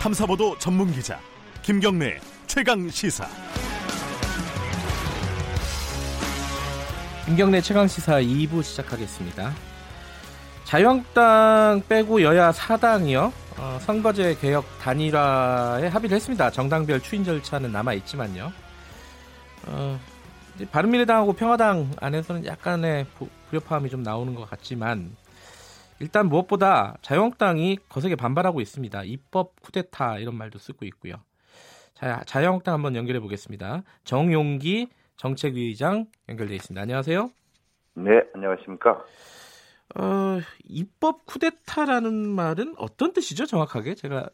탐사보도 전문 기자 김경래 최강 시사. 김경래 최강 시사 2부 시작하겠습니다. 자유한국당 빼고 여야 4당이요. 어, 선거제 개혁 단일화에 합의를 했습니다. 정당별 추인 절차는 남아 있지만요. 어, 바른미래당하고 평화당 안에서는 약간의 불협화음이 좀 나오는 것 같지만 일단 무엇보다 자유한국당이 거세게 반발하고 있습니다. 입법 쿠데타 이런 말도 쓰고 있고요. 자, 자유한국당 한번 연결해 보겠습니다. 정용기 정책위의장 연결돼 있습니다. 안녕하세요. 네, 안녕하십니까. 어, 입법 쿠데타라는 말은 어떤 뜻이죠, 정확하게? 제가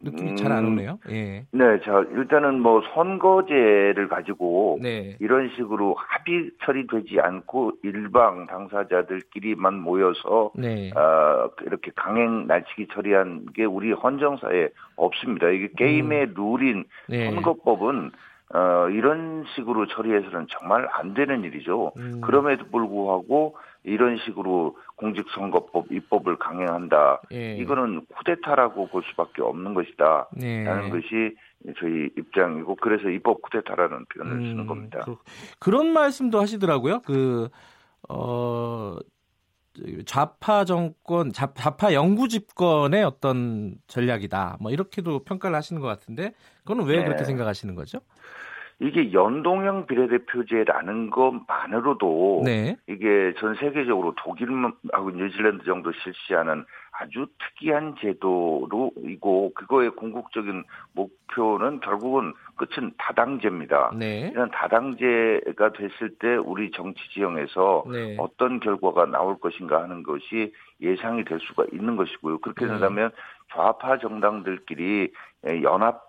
느낌이 음, 잘안 오네요. 예. 네, 자 일단은 뭐 선거제를 가지고 네. 이런 식으로 합의 처리되지 않고 일방 당사자들끼리만 모여서 네. 어, 이렇게 강행 날치기 처리한 게 우리 헌정사에 없습니다. 이게 게임의 음. 룰인 네. 선거법은 어, 이런 식으로 처리해서는 정말 안 되는 일이죠. 음. 그럼에도 불구하고 이런 식으로 공직선거법 입법을 강행한다. 예. 이거는 쿠데타라고 볼 수밖에 없는 것이다. 예. 라는 것이 저희 입장이고 그래서 입법 쿠데타라는 표현을 음, 쓰는 겁니다. 그, 런 말씀도 하시더라고요. 그 어. 좌파 정권, 좌파 영구 집권의 어떤 전략이다. 뭐 이렇게도 평가를 하시는 것 같은데, 그거는 왜 네. 그렇게 생각하시는 거죠? 이게 연동형 비례대표제라는 것만으로도 네. 이게 전 세계적으로 독일하고 뉴질랜드 정도 실시하는 아주 특이한 제도로이고 그거의 궁극적인 목표는 결국은 끝은 다당제입니다. 네. 이런 다당제가 됐을 때 우리 정치 지형에서 네. 어떤 결과가 나올 것인가 하는 것이 예상이 될 수가 있는 것이고요. 그렇게 네. 된다면 좌파 정당들끼리 연합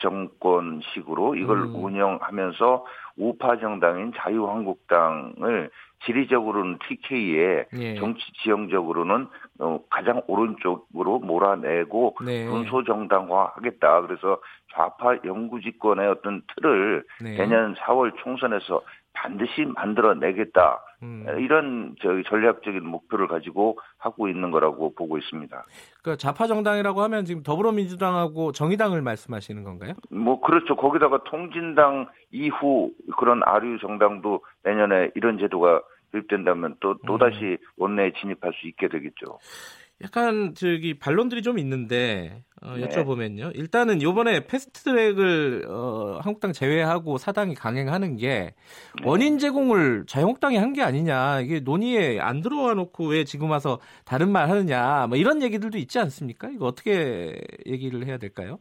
정권식으로 이걸 음. 운영하면서 우파 정당인 자유한국당을 지리적으로는 TK에 예. 정치 지형적으로는 어, 가장 오른쪽으로 몰아내고 네. 군소 정당화하겠다. 그래서 좌파 영구 집권의 어떤 틀을 네. 내년 4월 총선에서 반드시 만들어내겠다. 음. 이런 저기 전략적인 목표를 가지고 하고 있는 거라고 보고 있습니다. 그러니까 좌파 정당이라고 하면 지금 더불어민주당하고 정의당을 말씀하시는 건가요? 뭐 그렇죠. 거기다가 통진당 이후 그런 아류 정당도 내년에 이런 제도가 도입된다면 또 또다시 음. 원내에 진입할 수 있게 되겠죠. 약간 저기 반론들이 좀 있는데 어, 네. 여쭤보면요. 일단은 요번에 패스트트랙을 어, 한국당 제외하고 사당이 강행하는 게 네. 원인 제공을 자유한국당이 한 게 아니냐. 이게 논의에 안 들어와 놓고 왜 지금 와서 다른 말 하느냐. 뭐 이런 얘기들도 있지 않습니까? 이거 어떻게 얘기를 해야 될까요?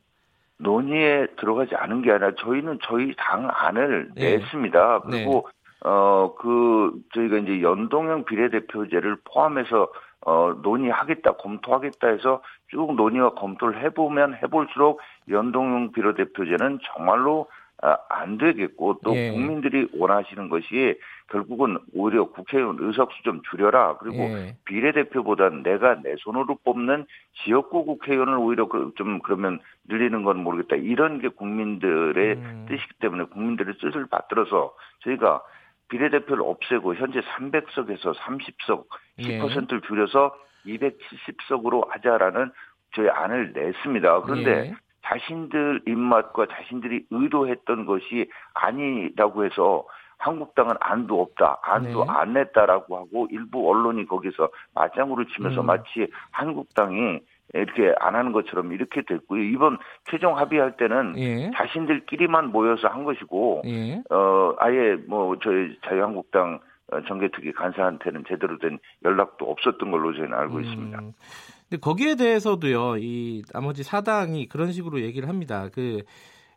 논의에 들어가지 않은 게 아니라 저희는 저희 당 안을 네. 냈습니다. 그리고 네. 어그 저희가 이제 연동형 비례대표제를 포함해서 어, 논의하겠다, 검토하겠다 해서 쭉 논의와 검토를 해보면 해볼수록 연동형 비례대표제는 정말로 아, 안 되겠고 또 예. 국민들이 원하시는 것이 결국은 오히려 국회의원 의석수 좀 줄여라 그리고 예. 비례대표보다는 내가 내 손으로 뽑는 지역구 국회의원을 오히려 그, 좀 그러면 늘리는 건 모르겠다 이런 게 국민들의 음. 뜻이기 때문에 국민들의 뜻을 받들어서 저희가 비례대표를 없애고 현재 300석에서 30석 10%를 줄여서 270석으로 하자라는 저희 안을 냈습니다. 그런데 예. 자신들 입맛과 자신들이 의도했던 것이 아니라고 해서 한국당은 안도 없다, 안도 네. 안 냈다라고 하고 일부 언론이 거기서 맞장구를 치면서 음. 마치 한국당이 이렇게 안 하는 것처럼 이렇게 됐고요. 이번 최종 합의할 때는 예. 자신들끼리만 모여서 한 것이고, 예. 어, 아예 뭐 저희 자유한국당 어, 정계특위 간사한테는 제대로 된 연락도 없었던 걸로 저희는 알고 음. 있습니다. 근데 거기에 대해서도요, 이 나머지 사당이 그런 식으로 얘기를 합니다. 그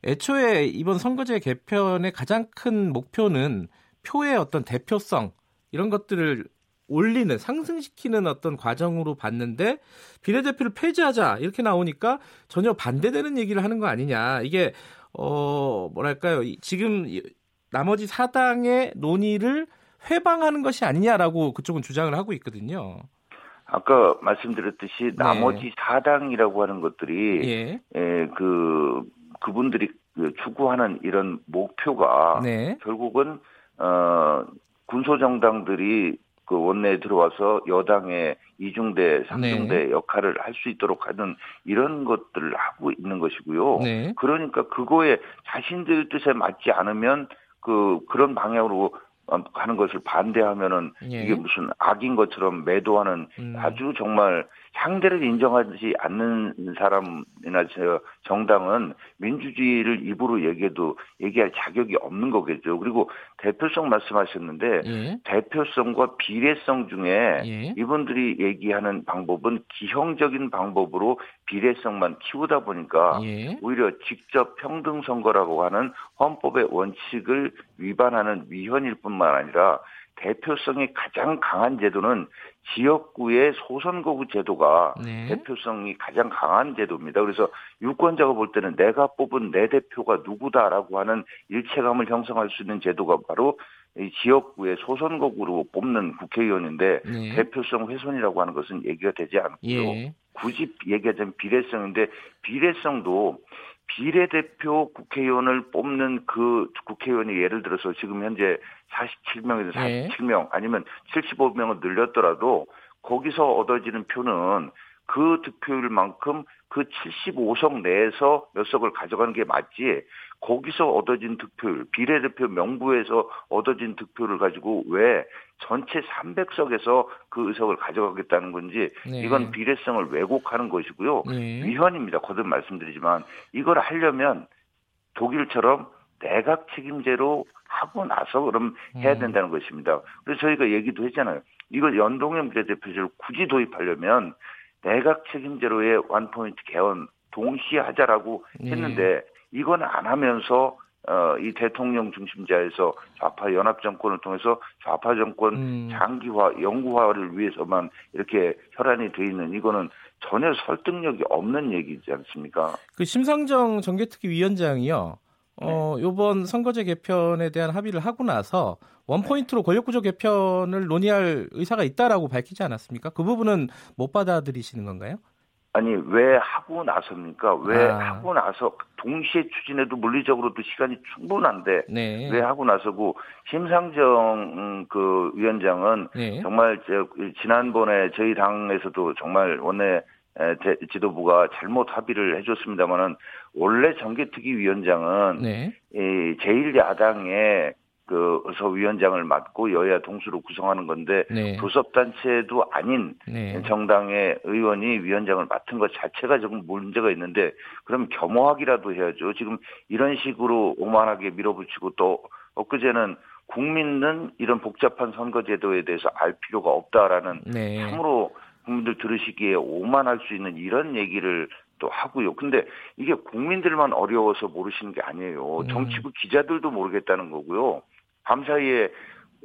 애초에 이번 선거제 개편의 가장 큰 목표는 표의 어떤 대표성 이런 것들을 올리는 상승시키는 어떤 과정으로 봤는데 비례대표를 폐지하자 이렇게 나오니까 전혀 반대되는 얘기를 하는 거 아니냐 이게 어 뭐랄까요 지금 나머지 사당의 논의를 회방하는 것이 아니냐라고 그쪽은 주장을 하고 있거든요. 아까 말씀드렸듯이 네. 나머지 사당이라고 하는 것들이 예. 예, 그 그분들이 그 추구하는 이런 목표가 네. 결국은 어 군소 정당들이 그 원내에 들어와서 여당의 이중대, 삼중대 네. 역할을 할 수 있도록 하는 이런 것들을 하고 있는 것이고요. 네. 그러니까 그거에 자신들 뜻에 맞지 않으면 그 그런 방향으로 하는 것을 반대하면은 예. 이게 무슨 악인 것처럼 매도하는 음. 아주 정말 상대를 인정하지 않는 사람이나 저 정당은 민주주의를 입으로 얘기해도 얘기할 자격이 없는 거겠죠. 그리고 대표성 말씀하셨는데 예. 대표성과 비례성 중에 예. 이분들이 얘기하는 방법은 기형적인 방법으로 비례성만 키우다 보니까 예. 오히려 직접 평등 선거라고 하는 헌법의 원칙을 위반하는 위헌일 뿐만 아니라 대표성이 가장 강한 제도는 지역구의 소선거구 제도가 네. 대표성이 가장 강한 제도입니다. 그래서 유권자가 볼 때는 내가 뽑은 내 대표가 누구다라고 하는 일체감을 형성할 수 있는 제도가 바로 이 지역구의 소선거구로 뽑는 국회의원인데 네. 대표성 훼손이라고 하는 것은 얘기가 되지 않고요. 예. 굳이 얘기하자면 비례성인데 비례성도 비례대표 국회의원을 뽑는 그 국회의원이 예를 들어서 지금 현재 47명에서 47명 아니면 75명을 늘렸더라도 거기서 얻어지는 표는 그 득표율만큼 그 75석 내에서 몇 석을 가져가는 게 맞지 거기서 얻어진 득표율 비례대표 명부에서 얻어진 득표를 가지고 왜 전체 300석에서 그 의석을 가져가겠다는 건지 네. 이건 비례성을 왜곡하는 것이고요 네. 위헌입니다 거듭 말씀드리지만 이걸 하려면 독일처럼 내각 책임제로 하고 나서 그럼 해야 음. 된다는 음. 것입니다. 그래서 저희가 얘기도 했잖아요. 이걸 연동형 비례대표제를 굳이 도입하려면 내각 책임제로의 원포인트 개헌 동시에 하자라고 네. 했는데 이건 안 하면서 어, 이 대통령 중심자에서 좌파 연합 정권을 통해서 좌파 정권 음. 장기화, 영구화를 위해서만 이렇게 혈안이 돼 있는 이거는 전혀 설득력이 없는 얘기지 않습니까? 그 심상정 정개특위 위원장이요. 어, 네. 요번 선거제 개편에 대한 합의를 하고 나서 원포인트로 권력구조 개편을 논의할 의사가 있다라고 밝히지 않았습니까? 그 부분은 못 받아들이시는 건가요? 아니 왜 하고 나섭니까? 왜 아. 하고 나서 동시에 추진해도 물리적으로도 시간이 충분한데 네. 왜 하고 나서고 심상정 음, 그 위원장은 네. 정말 저 지난번에 저희 당에서도 정말 원내 지도부가 잘못 합의를 해줬습니다만은 원래 정개특위 위원장은 네. 이 제1야당의 그 의서위원장을 맡고 여야 동수로 구성하는 건데 네. 교섭단체도 아닌 네. 정당의 의원이 위원장을 맡은 것 자체가 조금 문제가 있는데 그럼 겸허하기라도 해야죠. 지금 이런 식으로 오만하게 밀어붙이고 또 엊그제는 국민은 이런 복잡한 선거제도에 대해서 알 필요가 없다라는 네. 참으로 국민들 들으시기에 오만할 수 있는 이런 얘기를 또 하고요. 근데 이게 국민들만 어려워서 모르시는 게 아니에요. 음. 정치부 기자들도 모르겠다는 거고요. 밤 사이에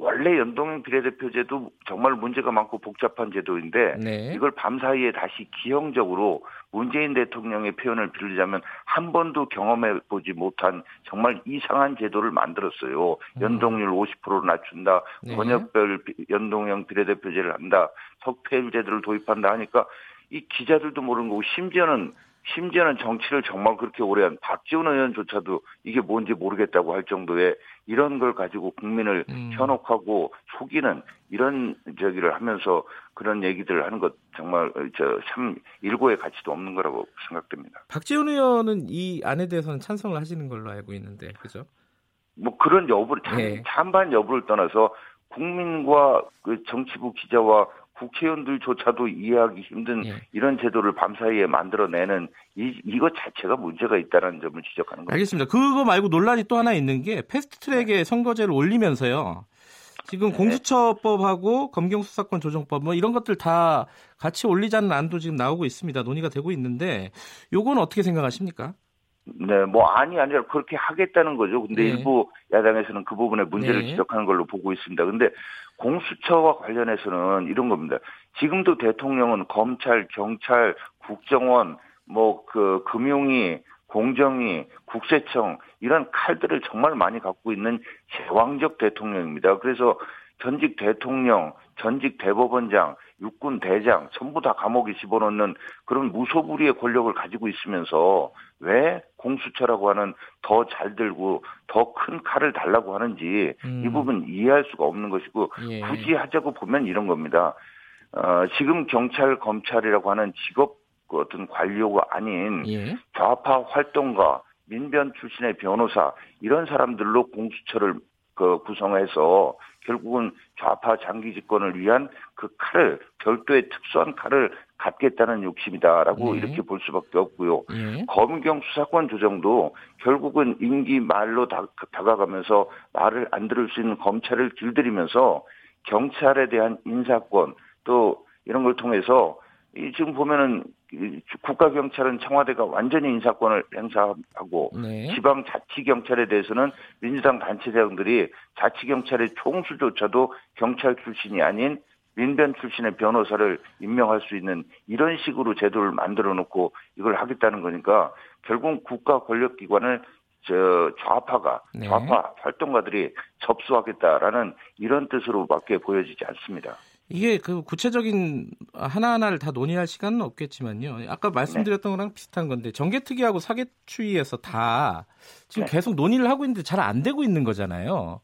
원래 연동형 비례대표제도 정말 문제가 많고 복잡한 제도인데 네. 이걸 밤 사이에 다시 기형적으로 문재인 대통령의 표현을 빌리자면 한 번도 경험해 보지 못한 정말 이상한 제도를 만들었어요. 음. 연동률 50%로 낮춘다. 네. 번역별 연동형 비례대표제를 한다. 석패율 제도를 도입한다 하니까 이 기자들도 모르는 거고 심지어는 심지어는 정치를 정말 그렇게 오래 한 박지원 의원조차도 이게 뭔지 모르겠다고 할 정도의 이런 걸 가지고 국민을 음. 현혹하고 속이는 이런 저기를 하면서 그런 얘기들을 하는 것 정말 저 참 일고의 가치도 없는 거라고 생각됩니다. 박지원 의원은 이 안에 대해서는 찬성을 하시는 걸로 알고 있는데 그죠? 뭐 그런 여부를 네. 찬반 여부를 떠나서 국민과 그 정치부 기자와 국회의원들조차도 이해하기 힘든 예. 이런 제도를 밤사이에 만들어내는 이, 이것 자체가 문제가 있다는 점을 지적하는 겁니다. 알겠습니다. 그거 말고 논란이 또 하나 있는 게 패스트트랙에 네. 선거제를 올리면서요. 지금 네. 공수처법하고 검경수사권 조정법 뭐 이런 것들 다 같이 올리자는 안도 지금 나오고 있습니다. 논의가 되고 있는데 요건 어떻게 생각하십니까? 네, 뭐 아니 아니라 그렇게 하겠다는 거죠. 근데 네. 일부 야당에서는 그 부분에 문제를 네. 지적하는 걸로 보고 있습니다. 근데 공수처와 관련해서는 이런 겁니다. 지금도 대통령은 검찰, 경찰, 국정원, 뭐 그 금융위, 공정위, 국세청 이런 칼들을 정말 많이 갖고 있는 제왕적 대통령입니다. 그래서 전직 대통령, 전직 대법원장 육군 대장 전부 다 감옥에 집어넣는 그런 무소불위의 권력을 가지고 있으면서 왜 공수처라고 하는 더 잘 들고 더 큰 칼을 달라고 하는지 음. 이 부분 이해할 수가 없는 것이고 예. 굳이 하자고 보면 이런 겁니다. 어, 지금 경찰 검찰이라고 하는 직업 그 어떤 관료가 아닌 예. 좌파 활동가 민변 출신의 변호사 이런 사람들로 공수처를 그 구성해서 결국은 좌파 장기 집권을 위한 그 칼을 별도의 특수한 칼을 갖겠다는 욕심이다라고 네. 이렇게 볼 수밖에 없고요. 네. 검경 수사권 조정도 결국은 임기 말로 다, 가가면서 말을 안 들을 수 있는 검찰을 길들이면서 경찰에 대한 인사권 또 이런 걸 통해서 이 지금 보면은 국가 경찰은 청와대가 완전히 인사권을 행사하고 네. 지방 자치 경찰에 대해서는 민주당 단체장들이 자치 경찰의 총수조차도 경찰 출신이 아닌 민변 출신의 변호사를 임명할 수 있는 이런 식으로 제도를 만들어 놓고 이걸 하겠다는 거니까 결국 국가 권력 기관을 저 좌파가 네. 좌파 활동가들이 접수하겠다라는 이런 뜻으로밖에 보여지지 않습니다. 이게 그 구체적인 하나하나를 다 논의할 시간은 없겠지만요. 아까 말씀드렸던 네. 거랑 비슷한 건데 정계특위하고 사개추위에서 다 지금 네. 계속 논의를 하고 있는데 잘 안 되고 있는 거잖아요.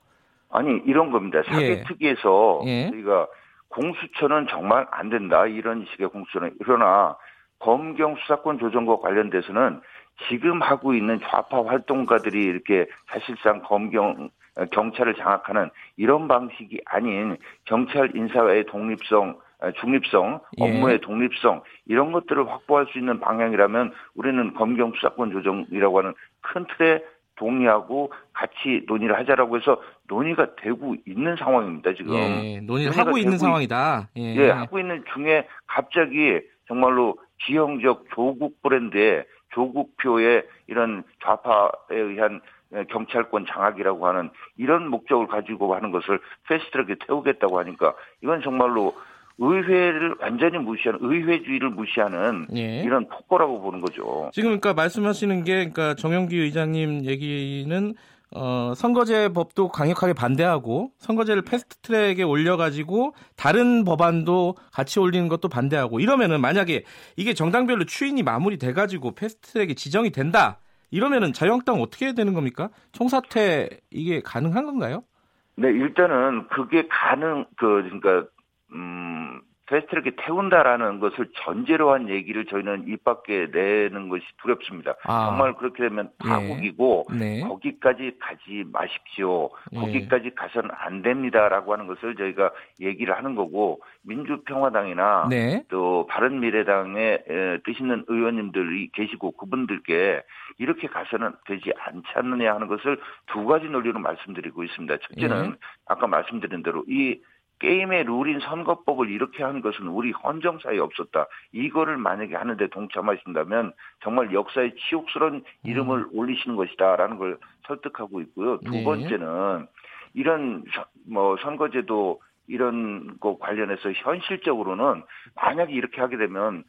아니 이런 겁니다. 예. 사개특위에서 예. 저희가 공수처는 정말 안 된다 이런 식의 공수처는 그러나 검경 수사권 조정과 관련돼서는 지금 하고 있는 좌파 활동가들이 이렇게 사실상 검경 경찰을 장악하는 이런 방식이 아닌 경찰 인사의 독립성 중립성, 예. 업무의 예. 독립성 이런 것들을 확보할 수 있는 방향이라면 우리는 검경 수사권 조정이라고 하는 큰 틀에 동의하고 같이 논의를 하자라고 해서 논의가 되고 있는 상황입니다 지금. 예, 논의를 하고 있는 상황이다. 예. 예, 하고 있는 중에 갑자기 정말로 지형적 조국 브랜드의 조국표의 이런 좌파에 의한 경찰권 장악이라고 하는 이런 목적을 가지고 하는 것을 패스트트랙에 태우겠다고 하니까 이건 정말로 의회를 완전히 무시하는 의회주의를 무시하는 예. 이런 폭거라고 보는 거죠. 지금 그러니까 말씀하시는 게 그러니까 정영기 의장님 얘기는 어, 선거제 법도 강력하게 반대하고 선거제를 패스트트랙에 올려가지고 다른 법안도 같이 올리는 것도 반대하고 이러면은 만약에 이게 정당별로 추인이 마무리돼가지고 패스트트랙에 지정이 된다 이러면은 자유한국당 어떻게 해야 되는 겁니까? 총사퇴 이게 가능한 건가요? 네, 일단은 그게 가능 그 그러니까 음 패스트트랙에 태운다라는 것을 전제로 한 얘기를 저희는 입 밖에 내는 것이 두렵습니다. 아. 정말 그렇게 되면 파국이고 네. 네. 거기까지 가지 마십시오. 네. 거기까지 가서는 안 됩니다라고 하는 것을 저희가 얘기를 하는 거고 민주평화당이나 네. 또 바른미래당에 뜻 있는 의원님들이 계시고 그분들께 이렇게 가서는 되지 않지 않느냐 하는 것을 두 가지 논리로 말씀드리고 있습니다. 첫째는 네. 아까 말씀드린 대로 이 게임의 룰인 선거법을 이렇게 한 것은 우리 헌정사에 없었다. 이거를 만약에 하는데 동참하신다면 정말 역사의 치욕스러운 이름을 음. 올리시는 것이다라는 걸 설득하고 있고요. 두 네. 번째는 이런 뭐 선거제도 이런 거 관련해서 현실적으로는 만약에 이렇게 하게 되면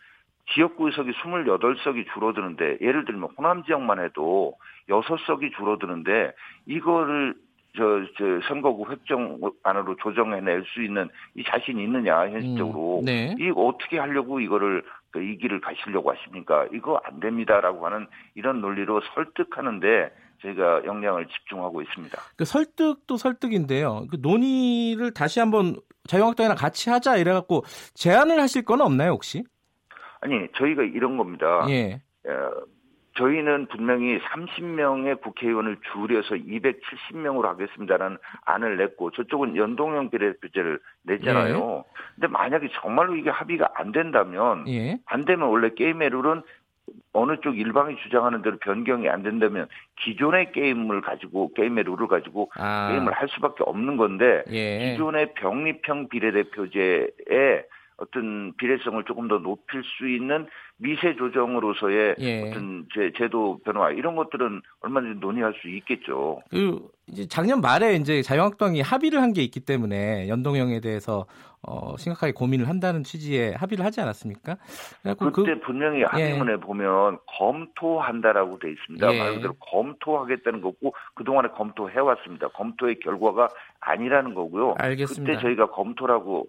지역구 의석이 28석이 줄어드는데 예를 들면 호남 지역만 해도 6석이 줄어드는데 이거를 저, 저 선거구 획정안으로 조정해낼 수 있는 이 자신이 있느냐 현실적으로 음, 네. 이 어떻게 하려고 이거를 그이 길을 가시려고 하십니까? 이거 안 됩니다라고 하는 이런 논리로 설득하는데 저희가 역량을 집중하고 있습니다. 그 설득도 설득인데요. 그 논의를 다시 한번 자유한국당이랑 같이 하자 이래갖고 제안을 하실 건 없나요 혹시? 아니 저희가 이런 겁니다. 예. 어, 저희는 분명히 30명의 국회의원을 줄여서 270명으로 하겠습니다라는 안을 냈고 저쪽은 연동형 비례표제를 냈잖아요. 예. 근데 만약에 정말로 이게 합의가 안 된다면 예. 안 되면 원래 게임의 룰은 어느 쪽 일방이 주장하는 대로 변경이 안 된다면 기존의 게임을 가지고 게임의 룰을 가지고 아. 게임을 할 수밖에 없는 건데 예. 기존의 병립형 비례대표제에 어떤 비례성을 조금 더 높일 수 있는 미세 조정으로서의 예. 어떤 제, 제도 변화 이런 것들은 얼마든지 논의할 수 있겠죠. 그 이제 작년 말에 이제 자유한국당이 합의를 한 게 있기 때문에 연동형에 대해서 어, 심각하게 고민을 한다는 취지의 합의를 하지 않았습니까? 그때 그, 분명히 예. 합의문에 예. 보면 검토한다라고 돼 있습니다. 예. 말 그대로 검토하겠다는 거고 그 동안에 검토해 왔습니다. 검토의 결과가 아니라는 거고요. 알겠습니다. 그때 저희가 검토라고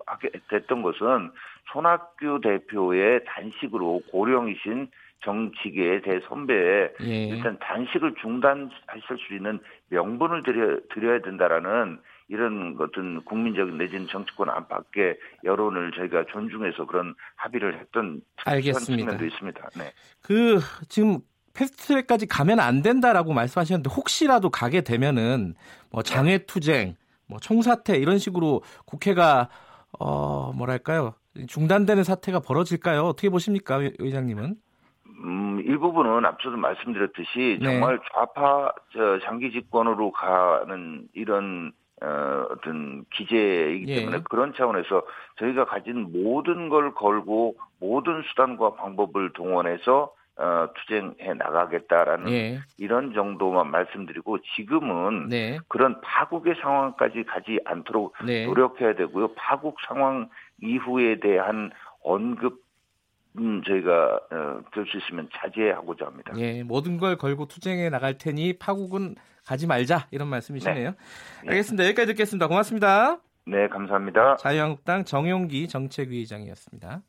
됐던 것은 손학규 대표의 단식으로 고령이신 정치계의 대선배에 예. 일단 단식을 중단하실 수 있는 명분을 드려, 드려야 된다라는 이런 어떤 국민적인 내지는 정치권 안팎의 여론을 저희가 존중해서 그런 합의를 했던 알겠습니다. 측면도 있습니다. 네. 그 지금 패스트트랙까지 가면 안 된다라고 말씀하셨는데 혹시라도 가게 되면은 뭐 장외 투쟁, 뭐 총사퇴 이런 식으로 국회가 어 뭐랄까요 중단되는 사태가 벌어질까요? 어떻게 보십니까, 의장님은? 음, 일부분은 앞서도 말씀드렸듯이 네. 정말 좌파 저 장기 집권으로 가는 이런 어, 어떤 기재이기 예. 때문에 예. 그런 차원에서 저희가 가진 모든 걸 걸고 모든 수단과 방법을 동원해서 어, 투쟁해 나가겠다라는 예. 이런 정도만 말씀드리고 지금은 네. 그런 파국의 상황까지 가지 않도록 네. 노력해야 되고요. 파국 상황 이후에 대한 언급 음, 저희가 어, 될 수 있으면 자제하고자 합니다. 예, 모든 걸 걸고 투쟁해 나갈 테니 파국은 가지 말자 이런 말씀이시네요. 네. 알겠습니다. 여기까지 듣겠습니다. 고맙습니다. 네, 감사합니다. 자유한국당 정용기 정책위의장이었습니다.